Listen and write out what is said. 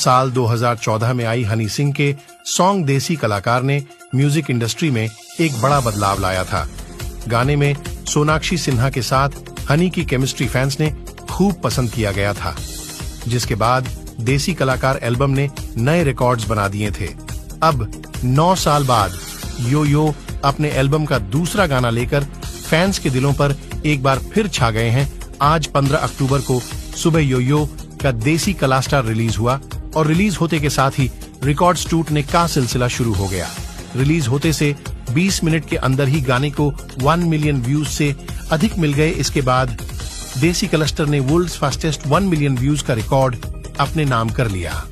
साल 2014 में आई हनी सिंह के सॉन्ग देसी कलाकार ने म्यूज़िक इंडस्ट्री में एक बड़ा बदलाव लाया था। गाने में सोनाक्षी सिन्हा के साथ हनी की केमिस्ट्री फैंस ने खूब पसंद किया गया था, जिसके बाद देसी कलाकार एल्बम ने नए रिकॉर्ड्स बना दिए थे। अब नौ साल बाद यो यो अपने एल्बम का दूसरा गाना लेकर फैंस के दिलों पर एक बार फिर छा गए हैं। आज 15 अक्टूबर को सुबह यो यो का देसी कलास्टार रिलीज़ हुआ और रिलीज़ होते के साथ ही रिकॉर्ड्स टूटने का सिलसिला शुरू हो गया। रिलीज़ होते से 20 मिनट के अंदर ही गाने को 1 मिलियन व्यूज़ से अधिक मिल गए। इसके बाद देसी क्लस्टर ने वर्ल्ड फास्टेस्ट 1 मिलियन व्यूज़ का रिकॉर्ड अपने नाम कर लिया।